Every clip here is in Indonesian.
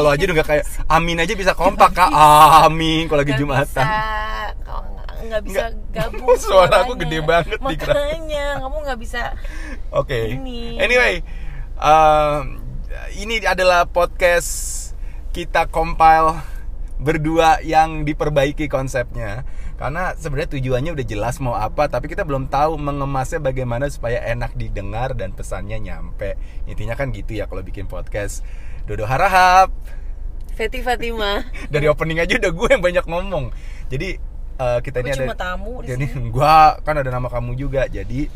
halo aja udah kayak amin aja bisa kompak kak amin kalau lagi jumatan kalau nggak- bisa gabung Suara aku suaranya. gede banget di makanya kamu nggak bisa Oke. Ini. Anyway, um, ini adalah podcast kita compile berdua yang diperbaiki konsepnya. Karena sebenarnya tujuannya udah jelas mau apa, tapi kita belum tahu mengemasnya bagaimana supaya enak didengar dan pesannya nyampe. Intinya kan gitu ya kalau bikin podcast. Dodo harahap. Feti Fatima Dari opening aja udah gue yang banyak ngomong. Jadi uh, kita Gue ini ada cuma tamu di jadi gua kan ada nama kamu juga. Jadi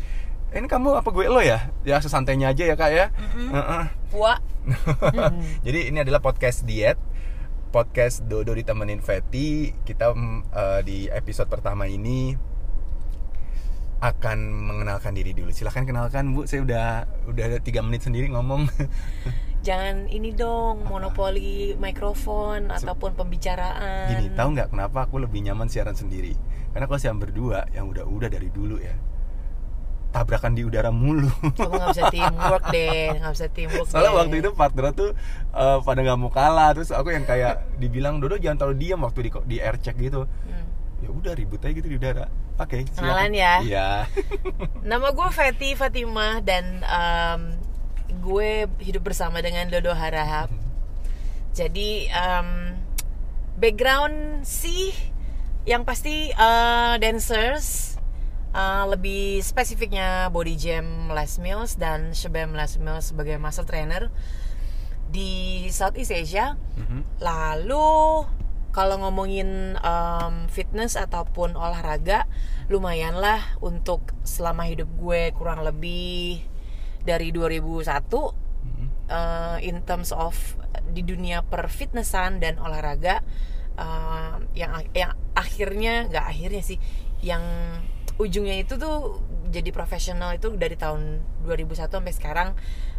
ini kamu apa gue lo ya? Ya sesantainya aja ya kak ya. Heeh. Wah Jadi ini adalah podcast diet, podcast Dodo ditemenin Feti. Kita mm, eh, di episode pertama ini akan mengenalkan diri dulu. Silahkan kenalkan bu. Saya udah udah tiga menit sendiri ngomong. jangan ini dong monopoli mikrofon ataupun pembicaraan Gini, tahu nggak kenapa aku lebih nyaman siaran sendiri? Karena kalau siaran berdua yang udah-udah dari dulu ya tabrakan di udara mulu. kamu nggak bisa teamwork deh nggak bisa teamwork Soalnya deh. waktu itu partner tuh eh, pada nggak mau kalah, terus aku yang kayak dibilang Dodo jangan terlalu diam waktu di di air check gitu. Hmm. Ya udah ribut aja gitu di udara. Oke, silakan. Kenalan ya. Iya. Nama gue Feti Fatimah dan em, gue hidup bersama dengan Dodo Harahap. Jadi em, background sih yang pasti eh, dancers eh, lebih spesifiknya body jam Les Mills dan Shebam Les Mills sebagai muscle trainer di Southeast Asia. Mhm. Lalu kalau ngomongin em, fitness ataupun olahraga, lumayan lah untuk selama hidup gue kurang lebih dari 2001 Mhm. eh, in terms of di dunia perfitnessan dan olahraga eh, yang yang akhirnya nggak akhirnya sih yang ujungnya itu tuh jadi profesional itu dari tahun 2001 sampai sekarang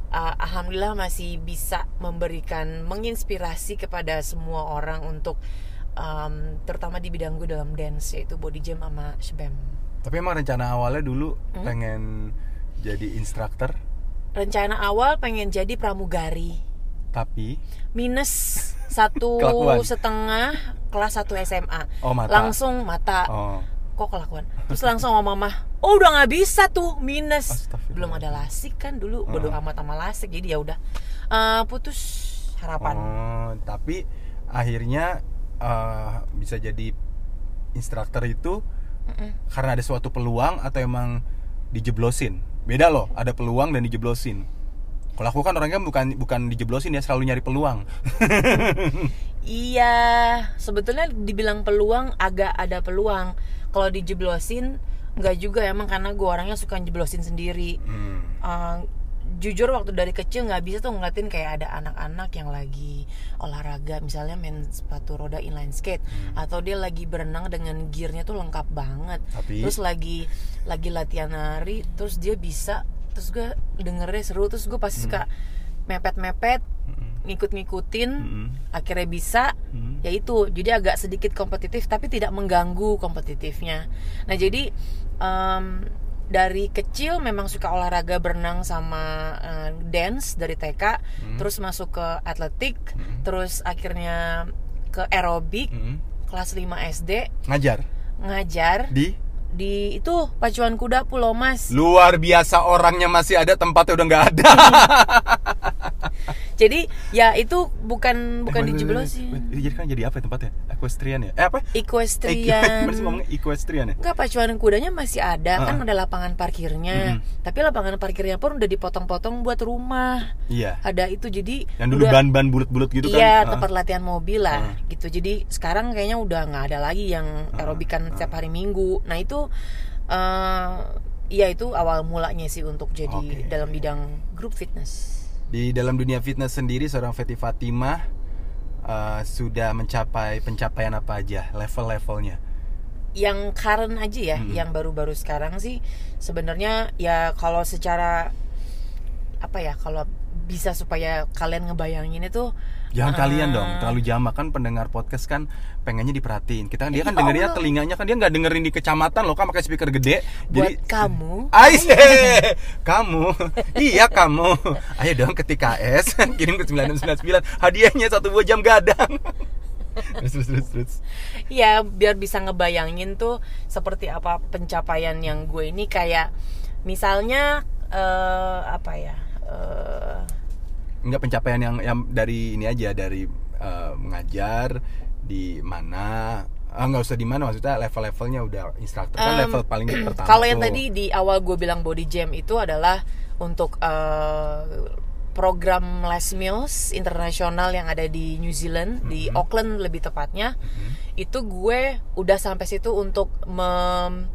eh, alhamdulillah masih bisa memberikan menginspirasi kepada semua orang untuk em, terutama di bidang gue dalam dance yaitu body jam sama shebam. Tapi emang rencana awalnya dulu Hmm? pengen jadi instruktur, rencana awal pengen jadi pramugari. Tapi? Minus satu setengah kelas 1 SMA oh mata. langsung mata. Oh. Kok kelakuan terus langsung sama mama oh udah nggak bisa tuh minus belum ada lasik kan dulu bodo Oh. amat sama lasik jadi ya udah Eh, putus harapan Oh, tapi akhirnya eh, bisa jadi instruktur itu Mm-mm. karena ada suatu peluang atau emang dijeblosin? Beda loh, ada peluang dan dijeblosin. Kalau aku kan orangnya bukan bukan dijeblosin ya, selalu nyari peluang. iya sebetulnya dibilang peluang agak ada peluang kalau dijeblosin nggak juga emang karena gue orangnya suka jeblosin sendiri Hmm. Uh, jujur waktu dari kecil nggak bisa tuh ngeliatin kayak ada anak-anak yang lagi olahraga misalnya main sepatu roda inline skate Hmm. atau dia lagi berenang dengan gearnya tuh lengkap banget Tapi terus lagi lagi latihan nari terus dia bisa terus gue dengernya seru terus gue pasti suka mepet-mepet Mm-mm. ngikut-ngikutin Mm-mm. akhirnya bisa Mm. ya itu jadi agak sedikit kompetitif tapi tidak mengganggu kompetitifnya nah jadi em, dari kecil memang suka olahraga berenang sama eh, dance dari TK Hmm. terus masuk ke atletik Hmm. terus akhirnya ke aerobik Mm-mm. kelas 5 SD ngajar ngajar di di itu pacuan kuda Pulau Mas luar biasa orangnya masih ada tempatnya udah nggak ada. jadi ya itu bukan bukan Eh, dijeblosin wait. Jadi kan jadi apa ya tempatnya? Equestrian ya? Eh apa? equestrian Masih ngomongnya equestrian ya? Enggak pacuan kudanya masih ada kan Ah. ada lapangan parkirnya. Mm-mm. Tapi lapangan parkirnya pun udah dipotong-potong buat rumah. Iya. Ada itu jadi Yang dulu udah- ban-ban bulat-bulat gitu kan? Iya, Ah. tempat latihan mobil lah Ah. gitu. Jadi sekarang kayaknya udah nggak ada lagi yang aerobikan setiap hari Minggu. Nah, itu eh ya itu awal mulanya sih untuk jadi Oke. dalam bidang grup fitness. Di dalam dunia fitness sendiri seorang Feti Fatimah eh, sudah mencapai pencapaian apa aja level-levelnya? yang current aja ya, Mm-mm. yang baru-baru sekarang sih sebenarnya ya kalau secara apa ya kalau bisa supaya kalian ngebayangin itu Jangan Ah. kalian dong, terlalu jamak kan pendengar podcast kan pengennya diperhatiin. Kita dia kan Ya dengerinnya Allah. telinganya kan dia nggak dengerin di kecamatan loh kan pakai speaker gede. buat kamu Ais, kamu, iya kamu. Ayo dong ke TKS, kirim ke 999 hadiahnya satu buah jam gadang. terus terus terus terus. ya biar bisa ngebayangin tuh seperti apa pencapaian yang gue ini kayak misalnya eh, apa ya eh, Enggak pencapaian yang yang dari ini aja dari eh, mengajar di mana Ah, nggak usah di mana maksudnya level-levelnya udah instruktur kan Em, level paling pertama Kalau yang tuh. tadi di awal gue bilang body jam itu adalah untuk eh, program Les Mills internasional yang ada di New Zealand di Mm-hmm. Auckland lebih tepatnya. Itu gue udah sampai situ untuk mem-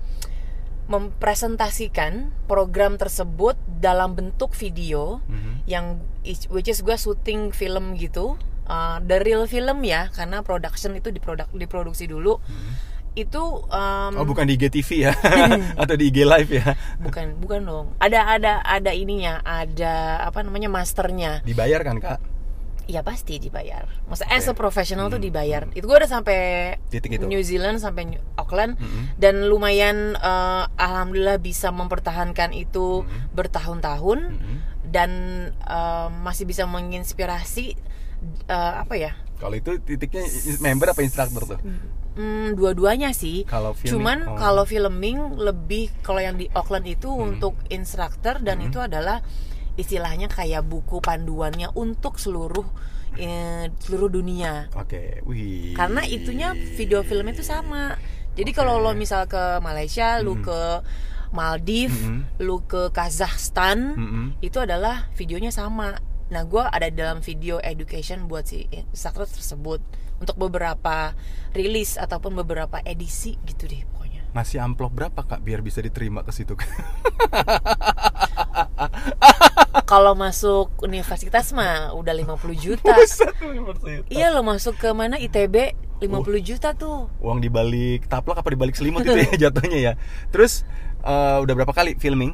mempresentasikan program tersebut dalam bentuk video Mhm. yang which is gue syuting film gitu. Uh, the real film ya karena production itu diproduk diproduksi dulu. Itu um, Oh bukan di IGTV ya? Atau di IG Live ya? Bukan bukan dong. Ada ada ada ininya ada apa namanya masternya. Dibayar kan kak ya pasti dibayar maksudnya as a professional tuh Hmm, dibayar itu gue udah sampai Titik itu. New Zealand sampai Auckland Mhm. dan lumayan eh, alhamdulillah bisa mempertahankan itu Mhm. bertahun-tahun Mhm. dan eh, masih bisa menginspirasi eh, apa ya kalau itu titiknya member apa instruktur tuh Hmm, dua-duanya sih. Kalau Cuman oh. kalau filming lebih kalau yang di Auckland itu untuk instruktur dan Hmm. itu adalah istilahnya kayak buku panduannya untuk seluruh eh, seluruh dunia. oke wih Karena itunya video film itu sama. Jadi kalau lo misal ke Malaysia, lu Hmm. ke Maldives, Mhm. lu ke Kazakhstan, Mhm. itu adalah videonya sama. Nah, gue ada dalam video education buat si instruktur tersebut untuk beberapa rilis ataupun beberapa edisi gitu deh pokoknya. ngasih amplop berapa kak biar bisa diterima ke situ Kalau masuk universitas mah udah 50 juta. Iya lo masuk ke mana ITB 50 juta tuh. uang dibalik taplak apa dibalik selimut itu ya jatuhnya ya terus eh, udah berapa kali filming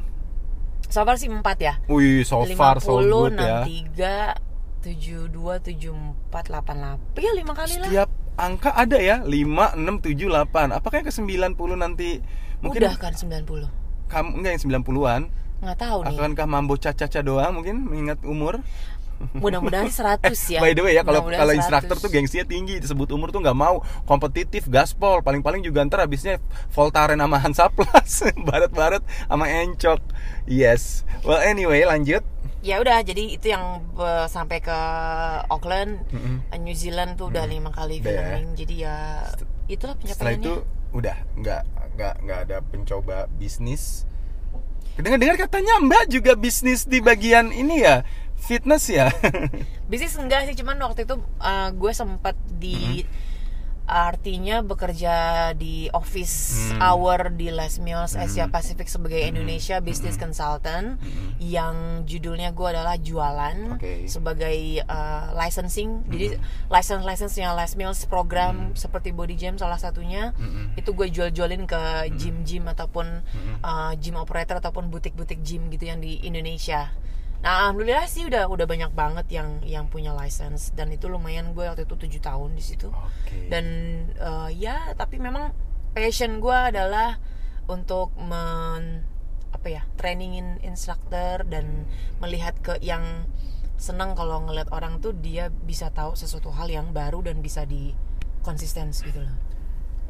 So far sih 4 ya. wih so far so 50, good ya 63, 72, 74, 88. Ya 5 kali lah. setiap angka ada ya 5, 6, 7, 8 apakah yang ke 90 nanti mungkin Udah kan 90. kamu enggak yang 90-an Nggak tahu nih. akankah mambo caca-caca doang mungkin mengingat umur? Mudah-mudahan 100 ya. By the way ya kalau kalau 100. instruktur tuh gengsinya tinggi disebut umur tuh nggak mau. Kompetitif gaspol. Paling-paling juga ntar habisnya Voltaren sama Hansaplas baret-baret sama encok. Yes. Well anyway lanjut. Ya udah jadi itu yang eh, sampai ke Auckland. Mm-mm. eh, New Zealand tuh udah lima kali Udah ya. filming jadi ya itulah setelah pencapaiannya. itu udah nggak nggak nggak ada pencoba bisnis dengar-dengar katanya Mbak juga bisnis di bagian ini ya fitness ya. Bisnis enggak sih cuman waktu itu eh, gue sempat di artinya bekerja di office Hmm. hour di Les Mills Asia Hmm. Pacific sebagai Indonesia Business Consultant Hmm. yang judulnya gue adalah jualan Oke. sebagai uh, licensing jadi Hmm. license license-nya Les Mills program seperti Body Jam salah satunya Mm-mm. itu gue jual-jualin ke gym-gym ataupun Mm-mm. uh, gym operator ataupun butik-butik gym gitu yang di Indonesia. Nah, alhamdulillah sih udah udah banyak banget yang yang punya license dan itu lumayan gue waktu itu tujuh tahun di situ. Oke. Dan uh, ya, tapi memang passion gue adalah untuk men apa ya, trainingin instructor dan melihat ke yang senang kalau ngeliat orang tuh dia bisa tahu sesuatu hal yang baru dan bisa di konsisten gitu loh.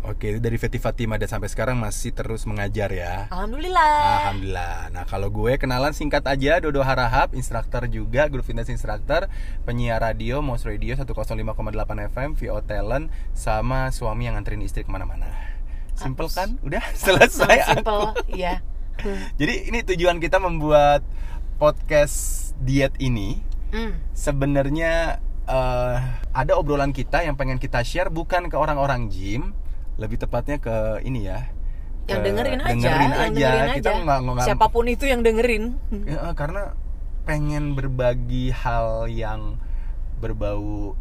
Oke, dari Feti Fatima dan sampai sekarang masih terus mengajar ya. Alhamdulillah. Alhamdulillah. Nah, kalau gue kenalan singkat aja Dodo Harahap, instruktur juga, grup fitness instructor, penyiar radio, Mos Radio 105,8 FM, VO Talent, sama suami yang nganterin istri ke mana-mana. Simple Hapus. kan? Udah selesai. Simple, iya. Jadi ini tujuan kita membuat podcast diet ini Hmm. sebenarnya eh, ada obrolan kita yang pengen kita share bukan ke orang-orang gym, lebih tepatnya ke ini ya. Yang dengerin aja, dengerin yang aja. dengerin Kita aja. nggak nggak- Siapa pun itu yang dengerin. Ya, eh, karena pengen berbagi hal yang berbau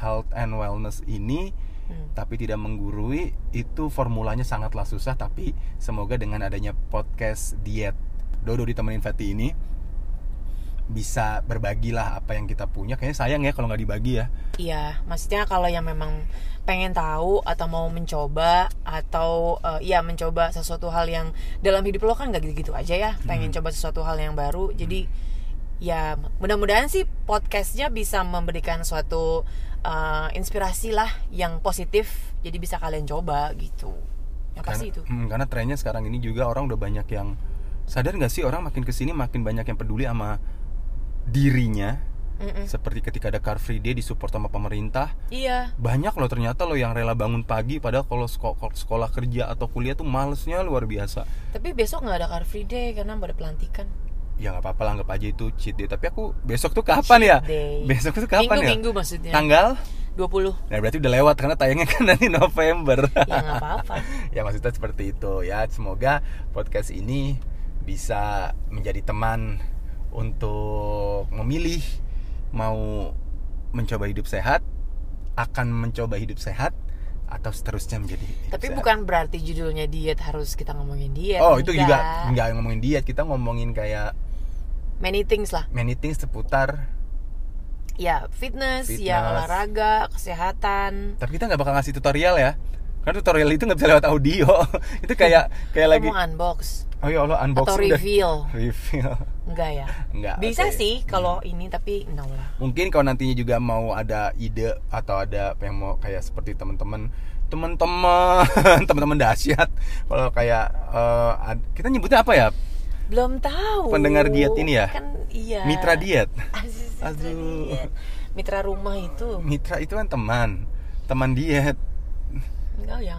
health and wellness ini Hmm. tapi tidak menggurui itu formulanya sangatlah susah tapi semoga dengan adanya podcast diet Dodo ditemenin Fatih ini bisa berbagilah apa yang kita punya kayaknya sayang ya kalau nggak dibagi ya Iya, maksudnya kalau yang memang pengen tahu atau mau mencoba atau eh, ya mencoba sesuatu hal yang dalam hidup lo kan nggak gitu-gitu aja ya, pengen coba sesuatu hal yang baru. Jadi ya mudah-mudahan sih podcastnya bisa memberikan suatu eh, inspirasi lah yang positif. Jadi bisa kalian coba gitu. Yang pasti itu. hmm, karena trennya sekarang ini juga orang udah banyak yang sadar nggak sih orang makin ke sini makin banyak yang peduli sama dirinya Mm-mm. seperti ketika ada Car Free Day disupport sama pemerintah Iya. banyak loh ternyata loh yang rela bangun pagi padahal kalau seko- kalau sekolah kerja atau kuliah tuh malesnya luar biasa Tapi besok nggak ada car free day karena ada pelantikan. ya nggak apa-apa lah anggap aja itu cheat day tapi aku besok tuh kapan ya Cheat day. besok tuh kapan ya Minggu-minggu maksudnya. tanggal 20. nah berarti udah lewat karena tayangnya kan nanti November Ya nggak apa-apa. ya maksudnya seperti itu ya semoga podcast ini bisa menjadi teman untuk memilih mau mencoba hidup sehat akan mencoba hidup sehat atau seterusnya menjadi Tapi sehat. bukan berarti judulnya diet harus kita ngomongin diet. oh itu juga nggak ngomongin diet kita ngomongin kayak Many things lah. many things seputar Ya fitness, Fitness. ya olahraga, kesehatan. tapi kita nggak bakal ngasih tutorial ya karena tutorial itu nggak bisa lewat audio itu kayak kayak lagi unbox oh ya Allah unboxing atau reveal. reveal Enggak ya? Enggak, Bisa oke. sih kalau ini tapi no lah. mungkin kalau nantinya juga mau ada ide atau ada yang mau kayak seperti teman-teman teman-teman teman-teman dahsyat kalau kayak ad- kita nyebutnya apa ya Belum tahu. Pendengar diet ini ya? Kan iya. mitra diet Aziz, Aduh. Mitra rumah itu. mitra itu kan teman teman diet Enggak ya.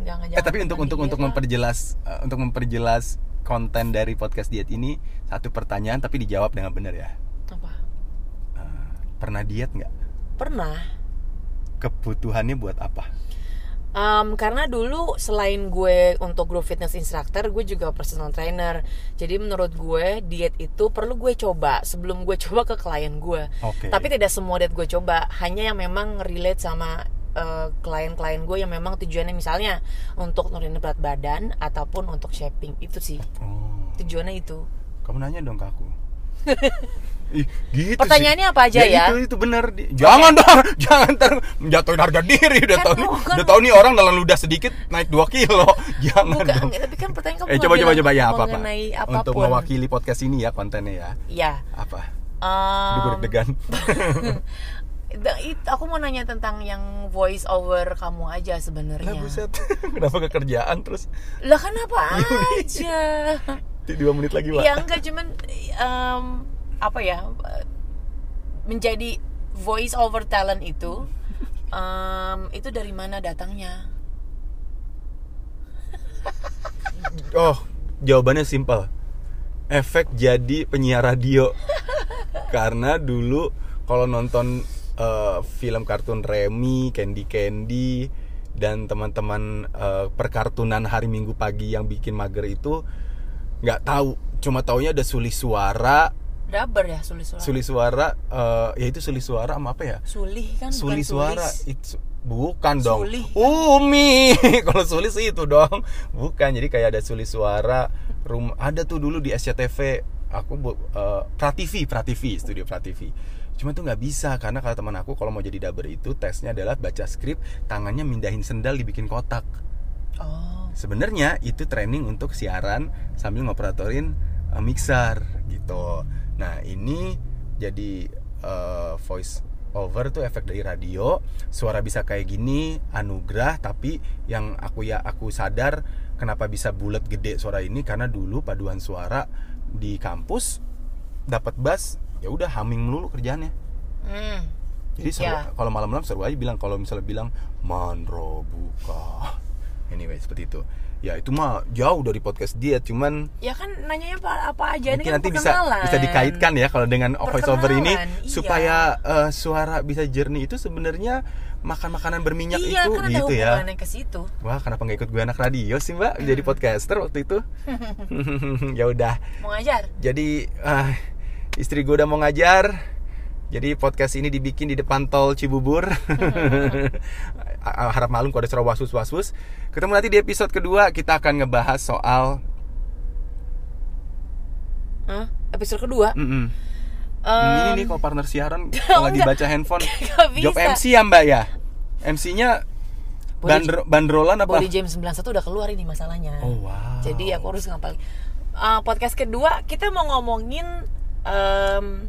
Enggak ngajak. eh tapi untuk untuk untuk memperjelas eh, untuk memperjelas konten dari podcast diet ini satu pertanyaan tapi dijawab dengan benar ya apa? Eh, pernah diet nggak Pernah. kebutuhannya buat apa Um, karena dulu selain gue untuk group fitness instructor, gue juga personal trainer. Jadi menurut gue diet itu perlu gue coba sebelum gue coba ke klien gue. Oke. Tapi tidak semua diet gue coba, hanya yang memang relate sama uh, klien-klien gue yang memang tujuannya misalnya untuk nurunin berat badan ataupun untuk shaping itu sih oh tujuannya itu. Kamu nanya dong ke aku. Ih, gitu Pertanyaannya sih. apa aja ya? Itu itu benar. Jangan dong, jangan ter menjatuhin harga diri udah Kan tahu bukan- Udah tahu nih orang dalam ludah sedikit naik 2 kilo. Jangan Bukan, dong. tapi kan pertanyaan kamu Eh coba coba coba ya apa apa. Untuk mewakili podcast ini ya kontennya ya. Ya. Apa? Um, deg-degan. Aku mau nanya tentang yang voice over kamu aja sebenarnya. Lah buset. Kenapa kekerjaan terus Lah kenapa Ya udah. aja? 2 menit lagi, Pak. ya enggak cuman em, apa ya? Menjadi voice over talent itu em, itu dari mana datangnya? Oh, jawabannya simpel. Efek jadi penyiar radio. Karena dulu kalau nonton eh, film kartun Remy, Candy Candy dan teman-teman eh, perkartunan hari Minggu pagi yang bikin mager itu nggak tahu, cuma taunya ada Suli Suara, Dabar ya Suli suara. Suli Suara eh, ya itu Suli Suara sama apa ya? Suli kan bukan Suli suara itu bukan dong. Suli. Umi. Kalau Suli sih itu dong. Bukan. Jadi kayak ada Suli suara rumah ada tuh dulu di SCTV aku bu, eh, Prativi, Prativi, studio Prativi. Cuma tuh nggak bisa karena kata teman aku kalau mau jadi dubber itu tesnya adalah baca skrip, tangannya mindahin sendal dibikin kotak. Oh. Sebenarnya itu training untuk siaran sambil ngoperatorin uh, mixer gitu. Nah ini jadi uh, voice over tuh efek dari radio. Suara bisa kayak gini, anugerah. Tapi yang aku ya aku sadar kenapa bisa bulat gede suara ini karena dulu paduan suara di kampus dapat bass ya udah humming melulu kerjaannya. Hmm. Jadi seru, Ya. kalau malam-malam seru aja bilang kalau misalnya bilang mandro buka. Anyway seperti itu. Ya itu mah jauh dari podcast diet, cuman Ya kan nanyanya apa, apa aja ini mungkin kan nanti bisa bisa dikaitkan ya kalau dengan voice over ini iya. supaya eh, suara bisa jernih itu sebenarnya makan makanan berminyak Iya, itu kan ada gitu ya. ke situ. Wah, kenapa nggak ikut gue anak radio sih, Mbak? Hmm. Jadi podcaster waktu itu. ya udah. Mau ngajar? Jadi ah, istri gue udah mau ngajar. Jadi podcast ini dibikin di depan tol Cibubur. Harap malum kalau ada suara wasus wasus. Ketemu nanti di episode kedua kita akan ngebahas soal Hah? Episode kedua? Mm-mm. Em, ini nih kalau partner siaran kalau lagi baca handphone job. MC ya mbak ya MC-nya bandro, bandrolan apa Body Jam 91 udah keluar ini masalahnya. Oh, wow. Jadi aku harus ngapal. Uh, podcast kedua kita mau ngomongin em,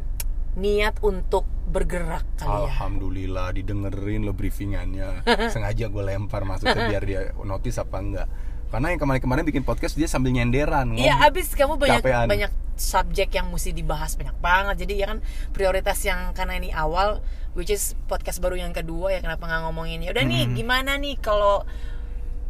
niat untuk bergerak kali ya. Alhamdulillah didengerin lo briefingannya sengaja gue lempar maksudnya biar dia notice apa enggak karena yang kemarin-kemarin bikin podcast dia sambil nyenderan Iya, abis kamu banyak Capean. banyak subjek yang mesti dibahas banyak banget. Jadi ya kan prioritas yang karena ini awal, which is podcast baru yang kedua ya kenapa nggak ngomongin ya udah nih Hmm. gimana nih kalau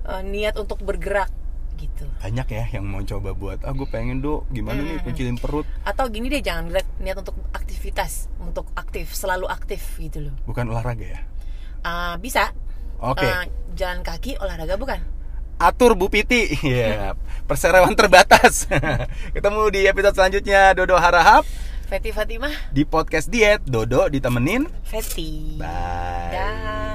uh, niat untuk bergerak gitu. banyak ya yang mau coba buat ah gue pengen do gimana nih kucilin perut Atau gini deh jangan gerak niat untuk aktivitas, untuk aktif, selalu aktif gitu loh. bukan olahraga ya Uh, bisa. Oke. Uh, jalan kaki olahraga bukan? Atur Bu Piti. Iya, perseroan terbatas. Ketemu di episode selanjutnya. Dodo Harahap. Feti Fatimah, di podcast diet Dodo ditemenin. Feti. bye. Dah.